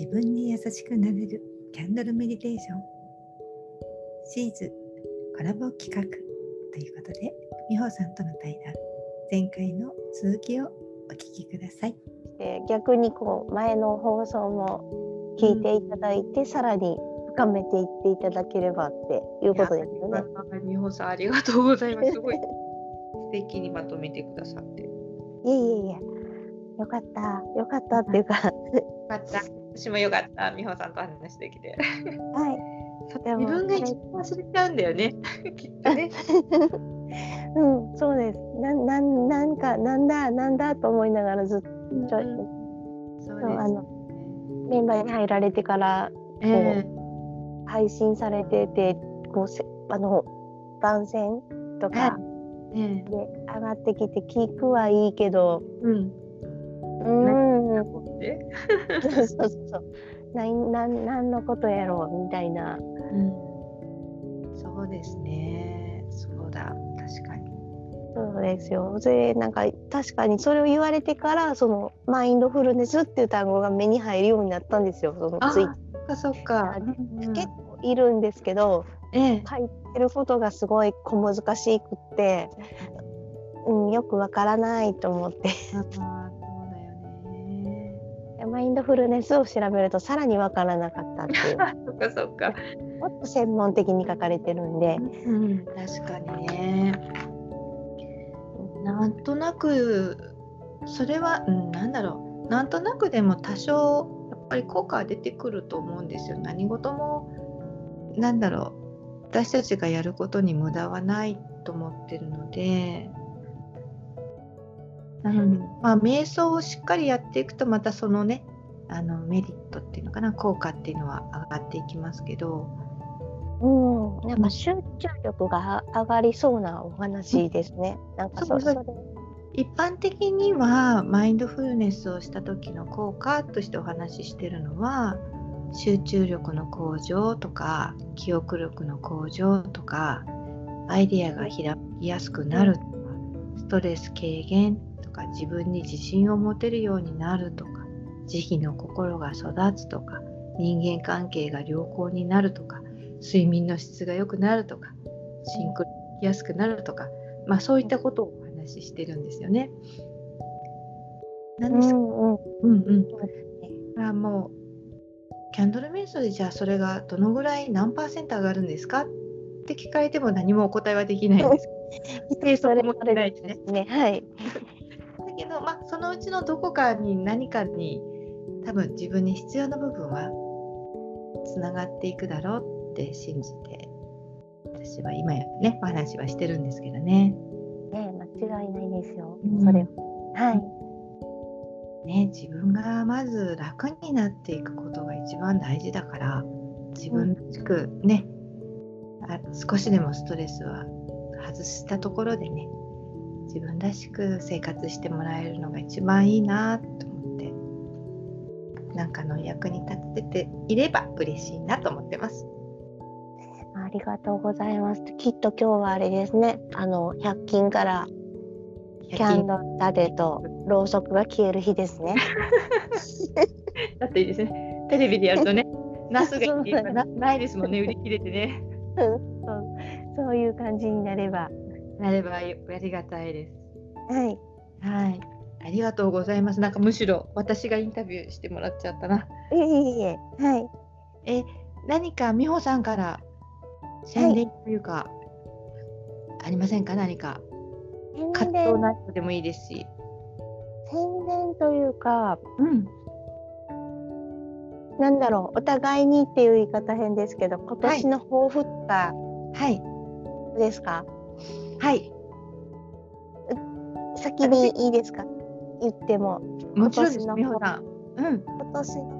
自分に優しくなれるキャンドルメディテーションシーズコラボ企画ということで美穂さんとの対談前回の続きをお聞きください。で逆にこう前の放送も聞いていただいて、うん、さらに深めていっていただければっていうことですよね。美穂さんありがとうございます。すごい素敵にまとめてくださって。いえいえいえ。よかった、よかったっていうか。よかった。私もよかった、美穂さんと話できて。はい。自分が一番忘れちゃうんだよね。きっとね。うん、そうです。な、なん、なんか、なんだ、なんだと思いながらずっと。うん、そうです、あの。メンバーに入られてから、えー、配信されてて、こう、せ、あの。番宣とか。えー、で、上がってきて、聞くはいいけど。うん。うん。そうそうそう。なん。なんなんのことやろうみたいな、うん、そうですね。そうだ。確かに。そうですよ。でなんか確かにそれを言われてからそのマインドフルネスっていう単語が目に入るようになったんですよ。そのツイッターそっか、うん、結構いるんですけど、ええ、書いてることがすごい小難しくって、うん、よくわからないと思って。マインドフルネスを調べるとさらに分からなかったっていう。そっかそっか。もっと専門的に書かれてるんで、うん、確かにね。なんとなくそれは、うん、なんだろう。なんとなくでも多少やっぱり効果は出てくると思うんですよ。何事もなんだろう。私たちがやることに無駄はないと思ってるのでうん、まあ、瞑想をしっかりやっていくとまたそのねあのメリットっていうのかな効果っていうのは上がっていきますけど、うん、なんか集中力が上がりそうなお話ですね。うん、なんかそ一般的にはマインドフルネスをした時の効果としてお話ししてるのは集中力の向上とか記憶力の向上とかアイデアが開きやすくなるトレス軽減とか自分に自信を持てるようになるとか慈悲の心が育つとか人間関係が良好になるとか睡眠の質が良くなるとかシンクロしやすくなるとか、まあ、そういったことをお話ししてるんですよね。何ですか、うんうん、うんうん。あもうキャンドル瞑想でじゃあそれがどのぐらい何パーセント上がるんですか？って聞かれても何もお答えはできないんです。計測もしないですね。はい。だけど、まあ、そのうちのどこかに何かに多分自分に必要な部分はつながっていくだろうって信じて私は今やねお話はしてるんですけどね。ね間違いないですよ、うん、それはいね、自分がまず楽になっていくことが一番大事だから自分らしくね、うん、あ少しでもストレスは外したところでね自分らしく生活してもらえるのが一番いいなとなんかの役に立てていれば嬉しいなと思ってます。ありがとうございます。きっと今日はあれですね。あの100均からキャンドル立てとろうそくが消える日ですね。だっていいですね。テレビでやるとね、ナスがなないですもんね。売り切れてね。そうそういう感じになれば。なればありがたいです。はい。はい。ありがとうございます。なんかむしろ私がインタビューしてもらっちゃったな。いえいえはい。え、何か美穂さんから宣伝というか、はい、ありませんか？何か。活動などでもいいですし。宣伝というか、うん。なんだろう、お互いにっていう言い方変ですけど、今年の抱負とか、はい。ですか？はい。先にいいですか？言っても。もちろんです美穂さん、うん、今年の